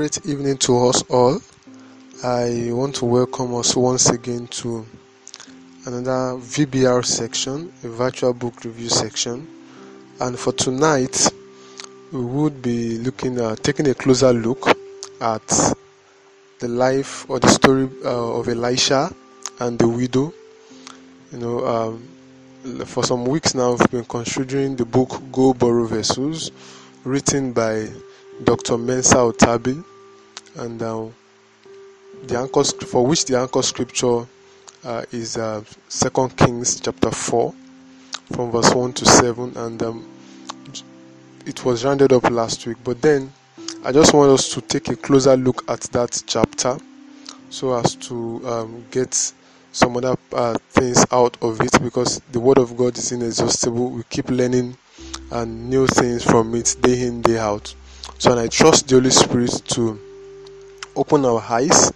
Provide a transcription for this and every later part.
great evening to us all. I want to welcome us once again to another VBR section, a virtual book review section. And for tonight, we would be looking at taking a closer look at the life or the story uh, of Elisha and the widow. You know, um, for some weeks now, we've been considering the book Go Borrow Vessels, written by Dr. Mensa Otabil, and uh, the anchor for which the anchor scripture uh, is uh, Second Kings chapter four, from verse one to seven, and um, it was rounded up last week. But then, I just want us to take a closer look at that chapter, so as to um, get some other uh, things out of it, because the Word of God is inexhaustible. We keep learning and new things from it day in day out. So, and I trust the Holy Spirit to open our eyes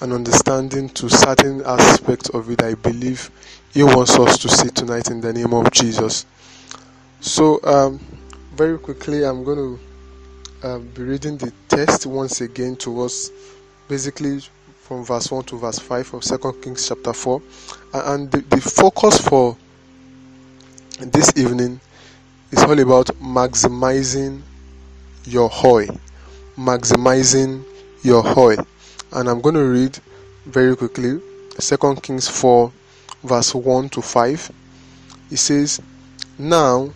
and understanding to certain aspects of it. I believe He wants us to see tonight in the name of Jesus. So, um, very quickly, I'm going to um, be reading the text once again to us, basically from verse 1 to verse 5 of Second Kings chapter 4. And the, the focus for this evening is all about maximizing your hoy, Maximizing your oil. And I'm going to read very quickly Second Kings 4, verse 1 to 5. It says, Now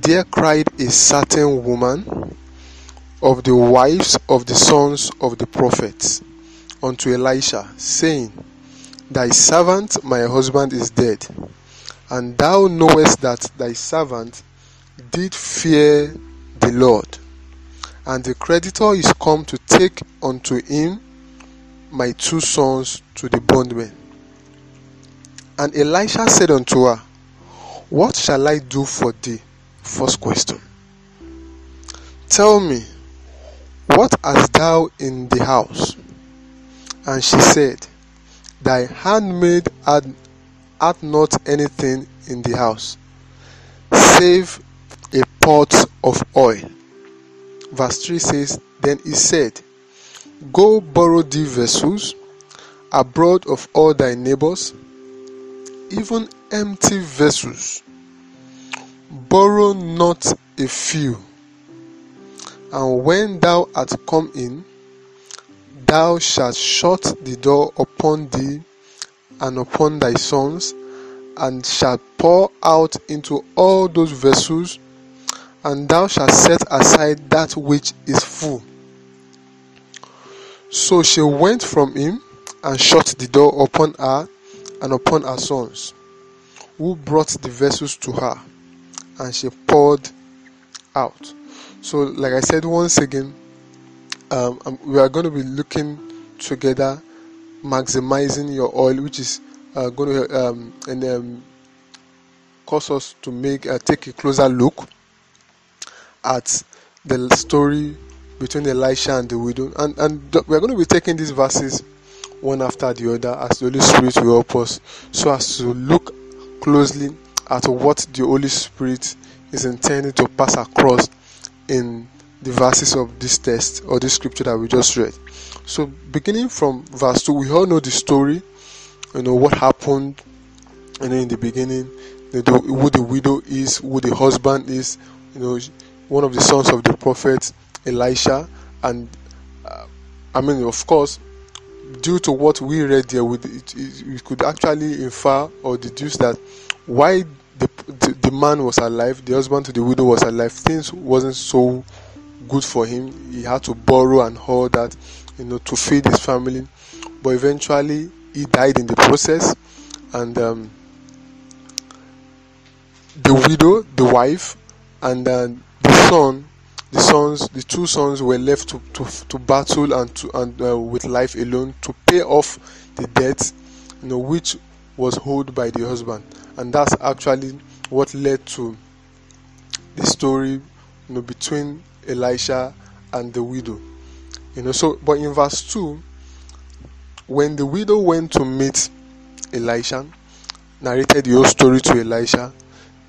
there cried a certain woman of the wives of the sons of the prophets unto Elisha, saying, Thy servant my husband is dead, and thou knowest that thy servant did fear the Lord and the creditor is come to take unto him my two sons to the bondmen. And Elisha said unto her, What shall I do for thee? First question. Tell me, what hast thou in the house? And she said, Thy handmaid had, had not anything in the house, save a pot of oil verse 3 says, Then he said, Go borrow thee vessels abroad of all thy neighbors, even empty vessels. Borrow not a few. And when thou art come in, thou shalt shut the door upon thee and upon thy sons, and shalt pour out into all those vessels and thou shalt set aside that which is full. So she went from him and shut the door upon her and upon her sons, who brought the vessels to her, and she poured out. So, like I said once again, um, um we are going to be looking together, maximizing your oil, which is uh, going to um, and um, cause us to make uh, take a closer look at the story between Elisha and the widow. And, and we're going to be taking these verses one after the other as the Holy Spirit will help us so as to look closely at what the Holy Spirit is intending to pass across in the verses of this text or this scripture that we just read. So, beginning from verse 2, we all know the story, you know, what happened you know, in the beginning, who the widow is, who the husband is, you know, one of the sons of the prophet Elisha, and uh, I mean, of course, due to what we read there, we, it, it, we could actually infer or deduce that why the, the, the man was alive, the husband to the widow was alive, things wasn't so good for him. He had to borrow and all that, you know, to feed his family. But eventually, he died in the process, and um, the widow, the wife, and uh, son, the sons, the two sons were left to, to, to battle and to and uh, with life alone to pay off the debt, you know, which was owed by the husband, and that's actually what led to the story, you know, between Elisha and the widow. You know, so but in verse two, when the widow went to meet Elisha, narrated the whole story to Elisha,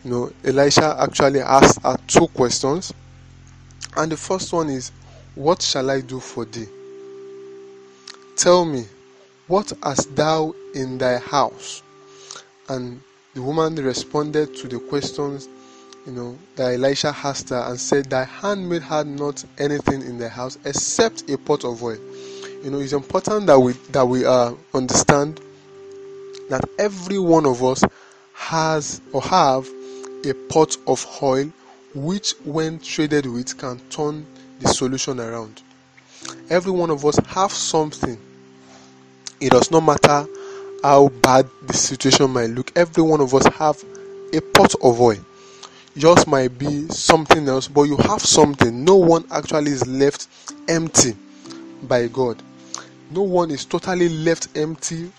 you know, Elisha actually asked her two questions. And the first one is, What shall I do for thee? Tell me, what hast thou in thy house? And the woman responded to the questions you know that Elisha asked her and said, Thy handmaid had not anything in the house except a pot of oil. You know, it's important that we that we uh, understand that every one of us has or have a pot of oil which when traded with can turn the solution around. Every one of us have something. It does not matter how bad the situation might look. Every one of us have a pot of oil. Yours might be something else but you have something. No one actually is left empty by god. No one is totally left empty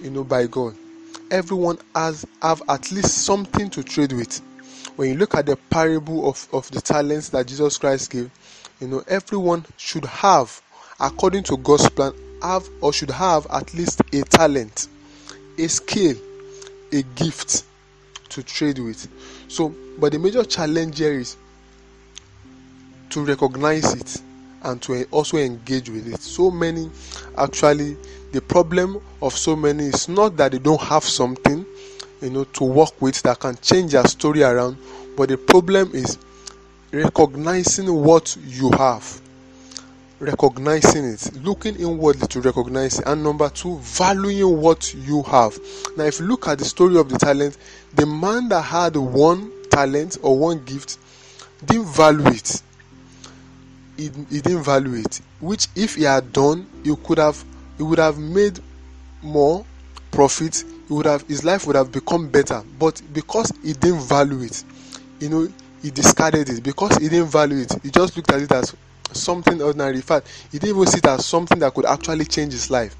you know by god everyone has have at least something to trade with. When you look at the parable of, of the talents that jesus christ gave you know everyone should have according to god's plan have or should have at least a talent a skill a gift to trade with. So but the major challenge here is to recognize it and to also engage with it. So many actually the problem of so many is not that they don't have something you know to work with that can change their story around but the problem is recognizing what you have recognizing it looking inwardly to recognize it and number two valuing what you have. Now if you look at the story of the talent the man that had one talent or one gift didn't value it he, didn't value it which if he had done he could have he would have made more profit. He would have his life would have become better. But because he didn't value it you know he discarded it. Because he didn't value it he just looked at it as something ordinary. In fact he didn't even see it as something that could actually change his life.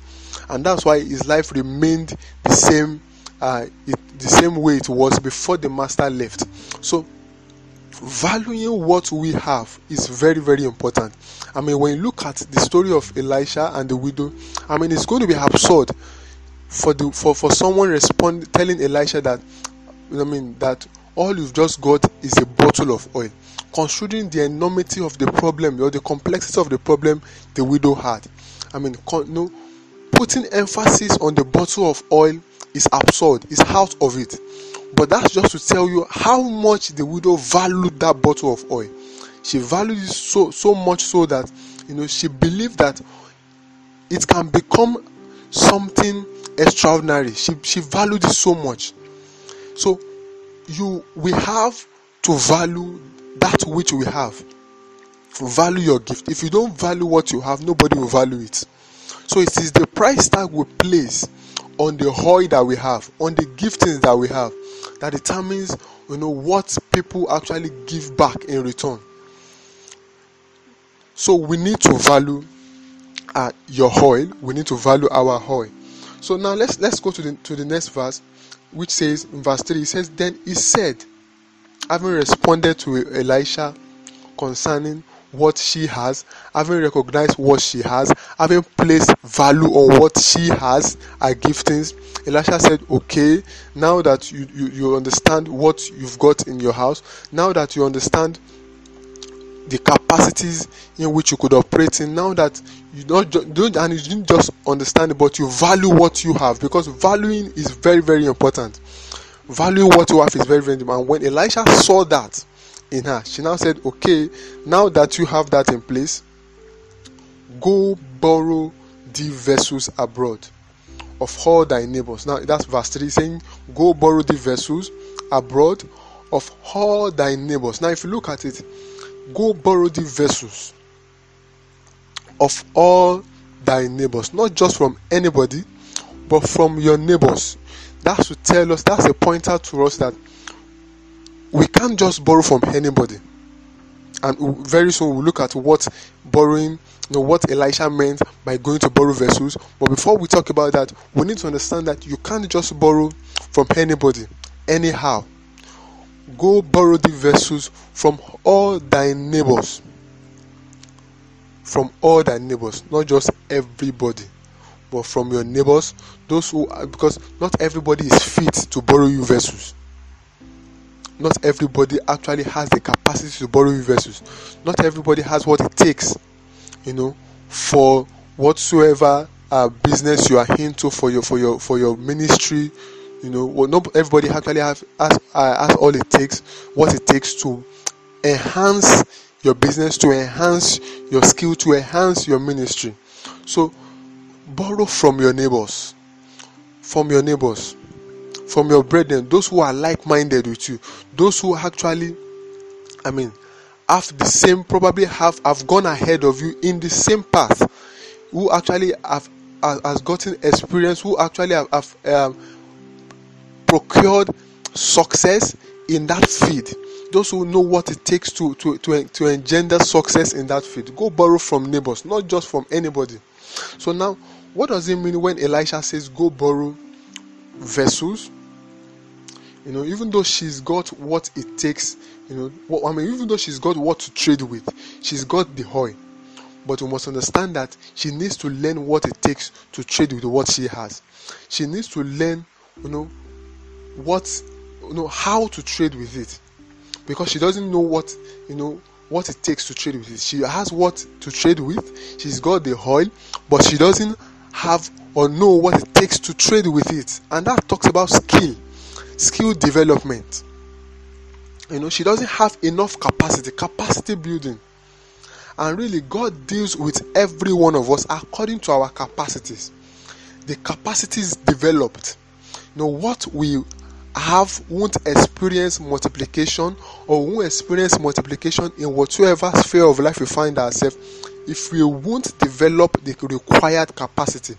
And that's why his life remained the same uh, it, the same way it was before the master left. So valuing what we have is very very important. I mean when you look at the story of elisha and the widow i mean it's going to be absurd for the for, for someone respond telling elisha that i mean that all you've just got is a bottle of oil. Considering the enormity of the problem or the complexity of the problem the widow had. I mean con- no putting emphasis on the bottle of oil is absurd. Is out of it but that's just to tell you how much the widow valued that bottle of oil. She valued it so so much so that you know she believed that it can become something extraordinary. She she valued it so much. So you we have to value that which we have. Value your gift. If you don't value what you have nobody will value it. So it is the price tag we place on the oil that we have on the giftings that we have that determines you know what people actually give back in return. So we need to value uh, your oil we need to value our oil so now let's let's go to the to the next verse which says in verse 3 it says then he said having responded to elisha concerning what she has having recognized what she has having placed value on what she has her giftings elisha said okay now that you, you you understand what you've got in your house now that you understand the capacities in which you could operate in now that you don't, don't and you didn't just understand it but you value what you have because valuing is very very important. Valuing what you have is very very important. And when elisha saw that in her. She now said okay now that you have that in place go borrow the vessels abroad of all thy neighbors. Now that's verse 3 saying go borrow the vessels abroad of all thy neighbors. Now if you look at it go borrow the vessels of all thy neighbors, not just from anybody, but from your neighbors. That's to tell us, that's a pointer to us that we can't just borrow from anybody. And very soon we'll look at what borrowing, you know, what Elisha meant by going to borrow vessels. But before we talk about that, we need to understand that you can't just borrow from anybody, anyhow go borrow the vessels from all thy neighbors from all thy neighbors not just everybody but from your neighbors those who are because not everybody is fit to borrow you vessels not everybody actually has the capacity to borrow vessels. Not everybody has what it takes you know for whatsoever uh, business you are into for your for your for your ministry you know well, not everybody actually have has, uh, has all it takes what it takes to enhance your business to enhance your skill to enhance your ministry. So borrow from your neighbors. From your neighbors from your brethren those who are like-minded with you those who actually i mean have the same probably have have gone ahead of you in the same path who actually have has gotten experience who actually have, have um, procured success in that field. Those who know what it takes to, to, to, to engender success in that field. Go borrow from neighbors not just from anybody. So now what does it mean when elisha says go borrow vessels you know even though she's got what it takes you know i mean even though she's got what to trade with she's got the oil. But we must understand that she needs to learn what it takes to trade with what she has. She needs to learn you know what you know how to trade with it. Because she doesn't know what you know what it takes to trade with it. She has what to trade with. She's got the oil but she doesn't have or know what it takes to trade with it. And that talks about skill skill development. You know she doesn't have enough capacity capacity building. And really god deals with every one of us according to our capacities. The capacities developed. You know what we have won't experience multiplication or won't experience multiplication in whatsoever sphere of life we find ourselves if we won't develop the required capacity.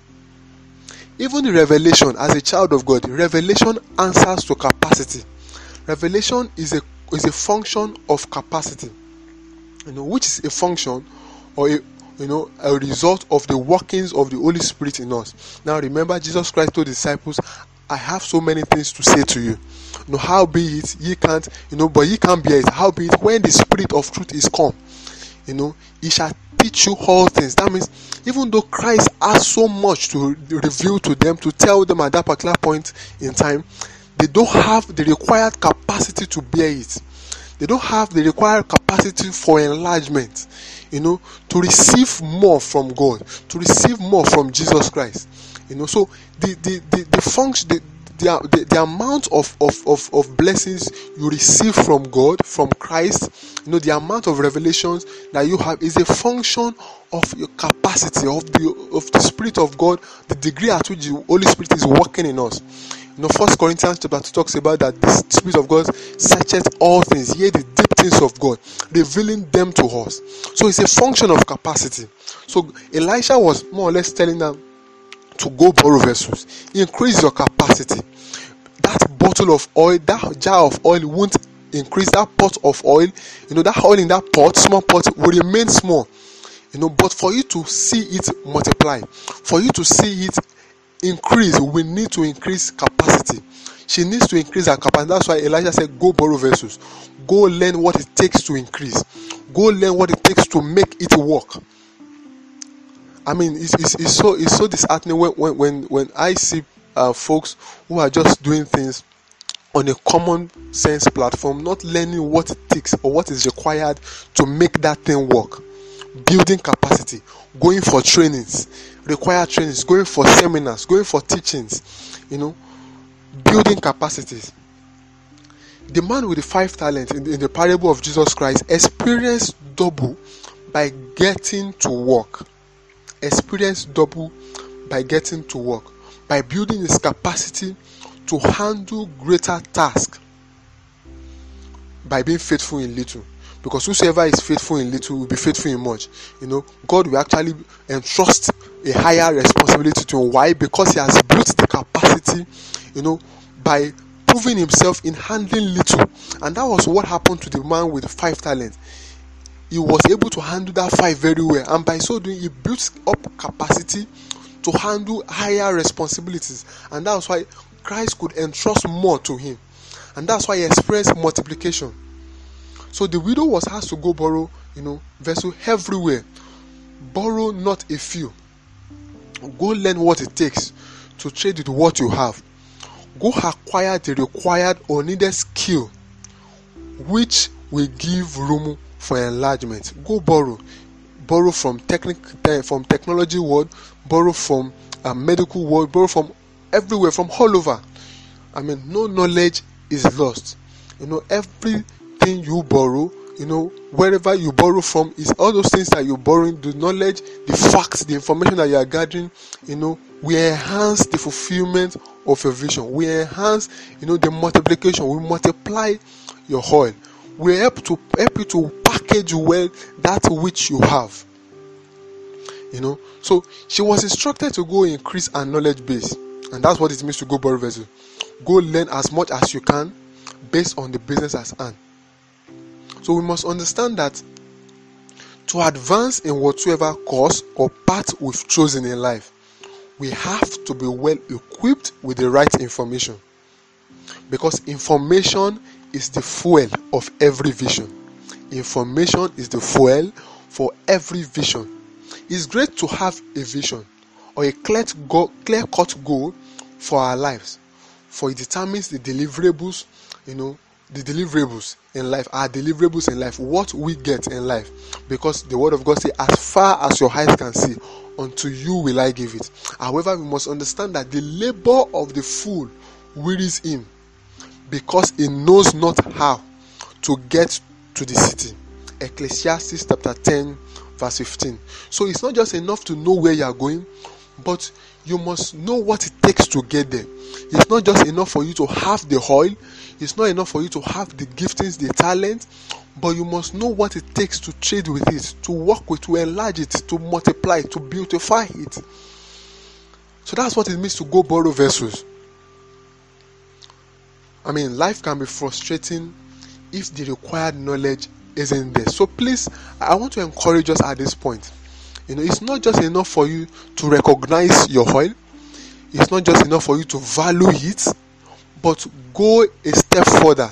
Even revelation, as a child of God, revelation answers to capacity. Revelation is a is a function of capacity, you know, which is a function or a you know a result of the workings of the Holy Spirit in us. Now remember, Jesus Christ told disciples, I have so many things to say to you. you know, how be it ye can't, you know, but ye can't bear it. How be it when the spirit of truth is come, you know, he shall teach you all things. That means even though Christ has so much to reveal to them, to tell them at that particular point in time, they don't have the required capacity to bear it. They don't have the required capacity for enlargement, you know, to receive more from God, to receive more from Jesus Christ. You know, so the the the, the function the, the, the, the amount of, of, of, of blessings you receive from God, from Christ, you know, the amount of revelations that you have is a function of your capacity, of the of the Spirit of God, the degree at which the Holy Spirit is working in us. You know, First Corinthians chapter 2 talks about that the Spirit of God searches all things, yea, the deep things of God, revealing them to us. So it's a function of capacity. So Elisha was more or less telling them to go borrow vessels. Increase your capacity. That bottle of oil, that jar of oil won't increase that pot of oil. You know, that oil in that pot, small pot, will remain small. You know, but for you to see it multiply, for you to see it increase, we need to increase capacity. She needs to increase her capacity. That's why Elijah said, Go borrow vessels. Go learn what it takes to increase. Go learn what it takes to make it work. I mean, it's, it's, it's so it's so disheartening when when when, when I see uh, folks who are just doing things on a common sense platform, not learning what it takes or what is required to make that thing work. Building capacity, going for trainings, required trainings, going for seminars, going for teachings, you know, building capacities. The man with the five talents in the, in the parable of Jesus Christ experienced double by getting to work experience double by getting to work, by building his capacity to handle greater tasks by being faithful in little. Because whosoever is faithful in little will be faithful in much. You know, God will actually entrust a higher responsibility to him. Why? Because he has built the capacity, you know, by proving himself in handling little. And that was what happened to the man with five talents he was able to handle that fight very well. And by so doing he built up capacity to handle higher responsibilities. And that's why christ could entrust more to him. And that's why he experienced multiplication. So the widow was asked to go borrow you know vessel everywhere. Borrow not a few. Go learn what it takes to trade with what you have. Go acquire the required or needed skill which will give room for enlargement. Go borrow. borrow from technic from technology world, borrow from uh, medical world, borrow from everywhere, from all over. I mean, no knowledge is lost. You know, everything you borrow, you know, wherever you borrow from, is all those things that you're borrowing, the knowledge, the facts, the information that you are gathering, you know, we enhance the fulfillment of your vision. We enhance, you know, the multiplication. We multiply your oil. We help to help you to package well that which you have. You know, so she was instructed to go increase her knowledge base, and that's what it means to go borrow vessel. Go learn as much as you can based on the business as hand. So we must understand that to advance in whatsoever course or path we've chosen in life, we have to be well equipped with the right information. Because information is the fuel of every vision. Information is the fuel for every vision. It's great to have a vision or a clear, clear-cut goal for our lives, for it determines the deliverables, you know, the deliverables in life, our deliverables in life, what we get in life. Because the word of God says, as far as your eyes can see, unto you will I give it. However, we must understand that the labor of the fool wearies him because he knows not how to get to the city. Ecclesiastes chapter 10, verse 15. So it's not just enough to know where you are going, but you must know what it takes to get there. It's not just enough for you to have the oil, it's not enough for you to have the giftings, the talent, but you must know what it takes to trade with it, to work with, to enlarge it, to multiply, to beautify it. So that's what it means to go borrow vessels. I mean, life can be frustrating if the required knowledge isn't there. So please, I want to encourage us at this point. You know, it's not just enough for you to recognize your oil, it's not just enough for you to value it, but go a step further,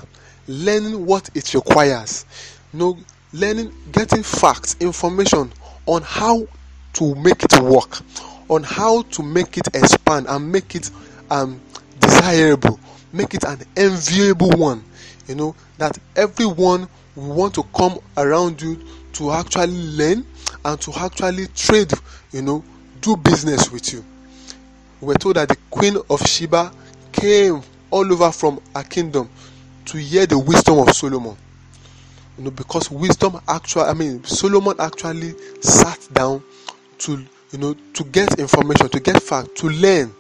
learning what it requires. You know, learning, getting facts, information on how to make it work, on how to make it expand and make it um, desirable, make it an enviable one. You know, that everyone will want to come around you to actually learn and to actually trade, you know, do business with you. We were told that the Queen of Sheba came all over from her kingdom to hear the wisdom of Solomon. You know, because wisdom actually, I mean, Solomon actually sat down to, you know, to get information, to get fact, to learn.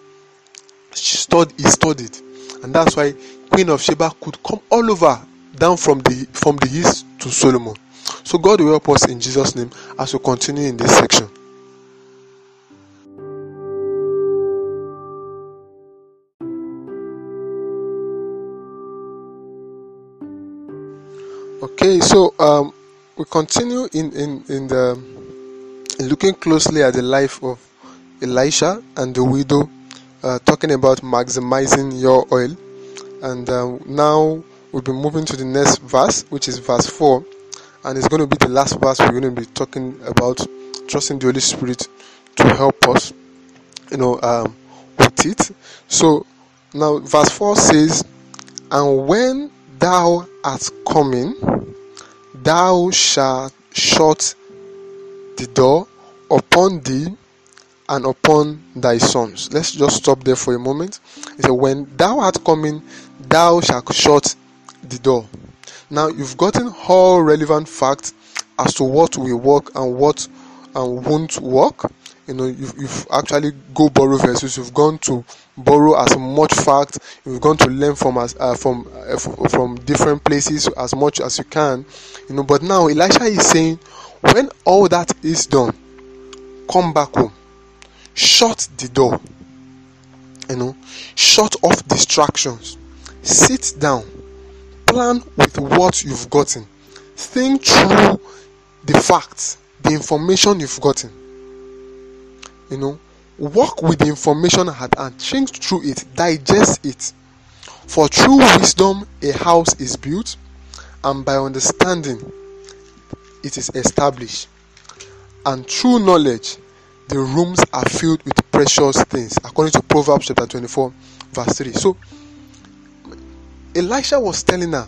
She studied, he studied, and that's why Queen of Sheba could come all over down from the from the east to Solomon. So God will help us in Jesus' name as we continue in this section. Okay, so um, we continue in in in the in looking closely at the life of Elisha and the widow, uh, talking about maximizing your oil, and um, now we'll be moving to the next verse, which is verse four, and it's going to be the last verse we're going to be talking about trusting the Holy Spirit to help us, you know, um, with it. So now verse four says, "And when thou art coming." thou shalt shut the door upon thee and upon thy sons. Let's just stop there for a moment. He said, When thou art coming, thou shalt shut the door. Now you've gotten all relevant facts as to what will work and what and won't work. You know you've, you've actually go borrow verses. You've gone to borrow as much fact. You've gone to learn from as uh, from uh, from different places as much as you can. You know but now elisha is saying when all that is done come back home. Shut the door. You know shut off distractions sit down. Plan with what you've gotten. Think through the facts the information you've gotten. You know work with the information at hand. Think through it. Digest it. For true wisdom a house is built and by understanding it is established. And through knowledge the rooms are filled with precious things according to proverbs chapter 24 verse 3 so elisha was telling her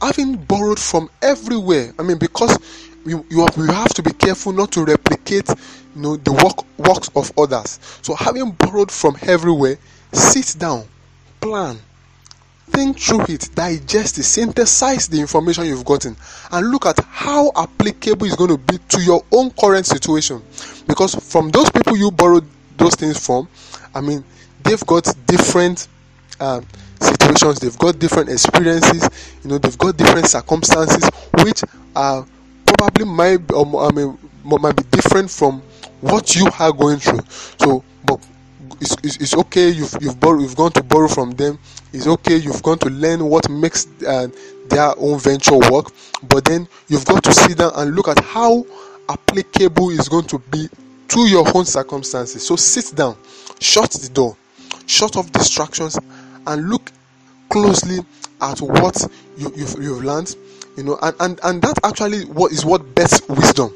having borrowed from everywhere i mean because you, you, have, you have to be careful not to replicate you know the work works of others. So having borrowed from everywhere sit down plan think through it digest it synthesize the information you've gotten and look at how applicable it's going to be to your own current situation. Because from those people you borrowed those things from i mean they've got different um, situations they've got different experiences you know they've got different circumstances which are probably might um, I mean might be different from what you are going through. So but it's, it's, it's okay you've you've you've gone to borrow from them. It's okay you've gone to learn what makes uh, their own venture work. But then you've got to sit down and look at how applicable is going to be to your own circumstances. So sit down. Shut the door. Shut off distractions and look closely at what you, you've, you've learned you know and, and and that actually what is what best wisdom.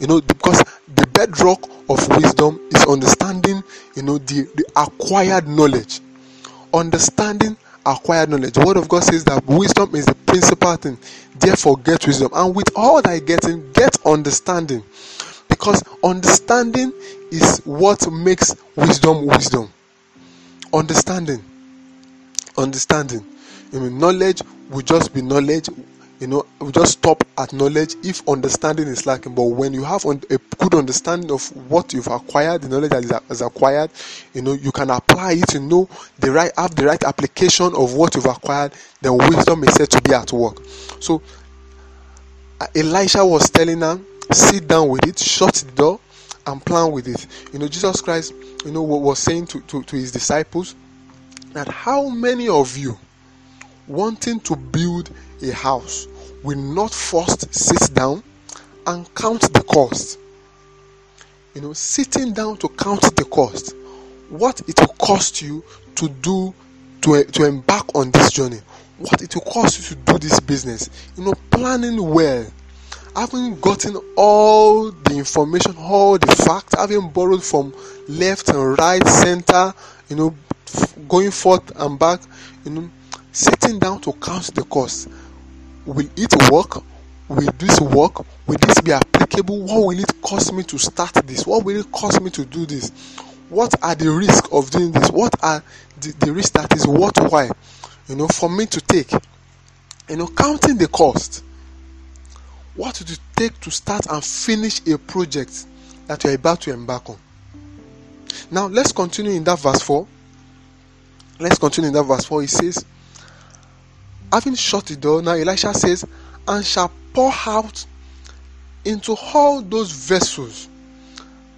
You know because the bedrock of wisdom is understanding you know the, the acquired knowledge. Understanding acquired knowledge. The word of god says that wisdom is the principal thing. Therefore get wisdom. And with all that getting get understanding. Because understanding is what makes wisdom wisdom understanding. Understanding. I mean, knowledge will just be knowledge. You know we just stop at knowledge if understanding is lacking. But when you have a good understanding of what you've acquired the knowledge that is acquired you know you can apply it you know the right have the right application of what you've acquired then wisdom is said to be at work. So uh, elisha was telling them sit down with it shut the door and plan with it you know jesus christ you know was saying to, to, to his disciples that how many of you wanting to build a house will not first sit down and count the cost. You know, sitting down to count the cost, what it will cost you to do to, to embark on this journey, what it will cost you to do this business. You know, planning well, having gotten all the information, all the facts, having borrowed from left and right, center, you know, going forth and back, you know, sitting down to count the cost. Will it work? Will this work? Will this be applicable? What will it cost me to start this? What will it cost me to do this? What are the risks of doing this? What are the, the risks that is worthwhile you know for me to take? You know counting the cost what would it take to start and finish a project that you're about to embark on now let's continue in that verse 4 let's continue in that verse 4 it says having shut the door, now Elisha says, and shall pour out into all those vessels.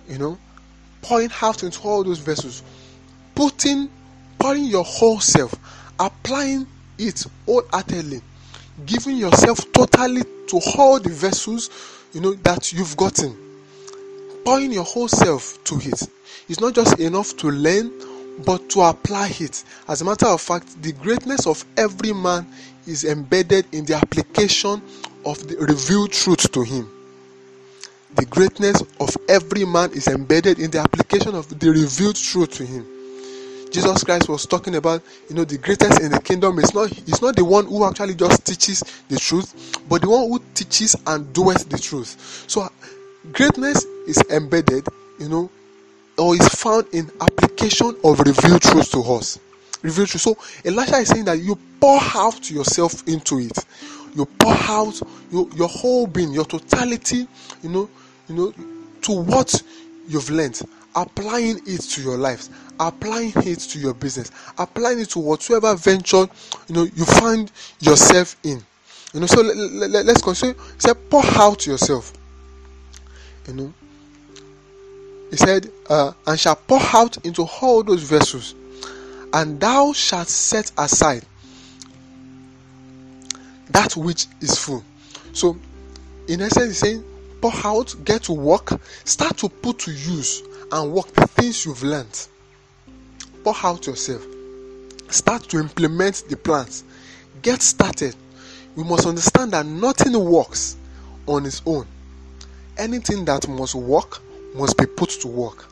You know, pouring out into all those vessels, putting, pouring your whole self, applying it wholeheartedly, giving yourself totally to all the vessels, you know, that you've gotten. Pouring your whole self to it. It's not just enough to learn but to apply it. As a matter of fact, the greatness of every man is embedded in the application of the revealed truth to him. The greatness of every man is embedded in the application of the revealed truth to him. Jesus Christ was talking about, you know, the greatest in the kingdom is not is not the one who actually just teaches the truth, but the one who teaches and doeth the truth. So greatness is embedded, you know, or is found in application of revealed truth to us. Revealed truth. So Elisha is saying that you pour out yourself into it. You pour out your, your whole being, your totality, you know, you know, to what you've learned, applying it to your lives, applying it to your business, applying it to whatsoever venture you know you find yourself in. You know, so let, let, let's consider say pour out yourself. You know, he said, uh, and shall pour out into all those vessels, and thou shalt set aside that which is full. So, in essence, he's saying, pour out, get to work, start to put to use and work the things you've learned. Pour out yourself, start to implement the plans, get started. We must understand that nothing works on its own. Anything that must work must be put to work.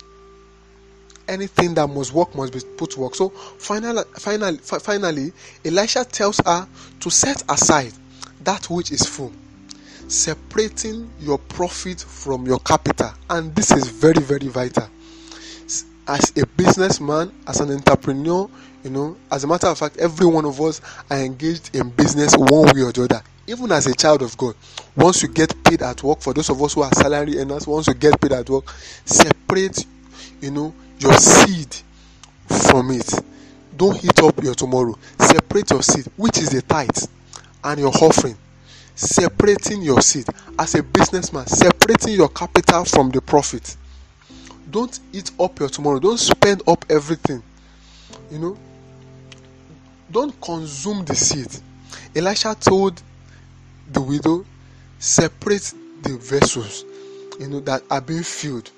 Anything that must work must be put to work. So finally, finally, finally, Elisha tells her to set aside that which is full. Separating your profit from your capital. And this is very very vital. As a businessman as an entrepreneur you know as a matter of fact every one of us are engaged in business one way or the other. Even as a child of god once you get paid at work for those of us who are salary earners once you get paid at work separate you know your seed from it. Don't heat up your tomorrow. Separate your seed which is the tithe and your offering separating your seed as a businessman separating your capital from the profit. Don't eat up your tomorrow. Don't spend up everything. You know don't consume the seed. Elisha told the widow separate the vessels you know that are being filled.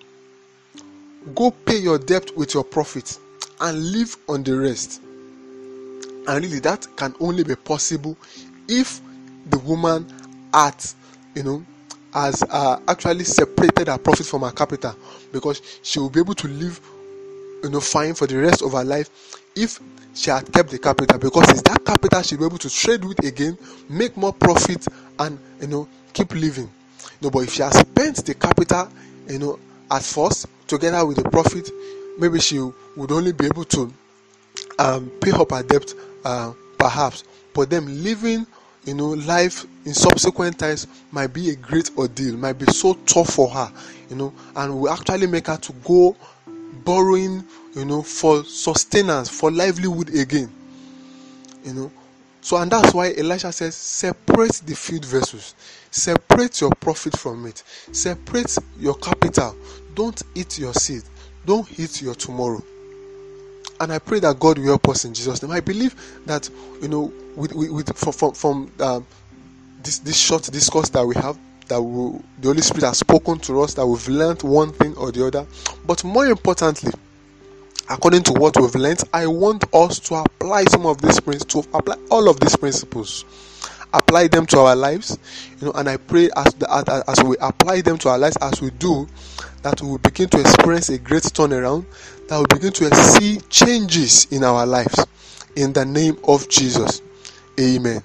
Go pay your debt with your profit and live on the rest. And really that can only be possible if the woman at you know has uh, actually separated her profit from her capital because she will be able to live you know fine for the rest of her life if she had kept the capital because it's that capital she'll be able to trade with again make more profit and you know keep living. You know but if she has spent the capital you know at first together with the profit maybe she would only be able to um, pay up her debt uh, perhaps. But them living you know life in subsequent times might be a great ordeal might be so tough for her you know and will actually make her to go borrowing you know for sustenance for livelihood again you know. So and that's why elisha says separate the field vessels. Separate your profit from it. Separate your capital. Don't eat your seed. Don't eat your tomorrow and I pray that God will help us in Jesus' name. I believe that you know, with, with, with from from, um, this this short discourse that we have, that we, the Holy Spirit has spoken to us, that we've learned one thing or the other. But more importantly, according to what we've learned, I want us to apply some of these principles, to apply all of these principles apply them to our lives you know and i pray as the, as, we apply them to our lives as we do that we will begin to experience a great turnaround that we begin to see changes in our lives. In the name of jesus. Amen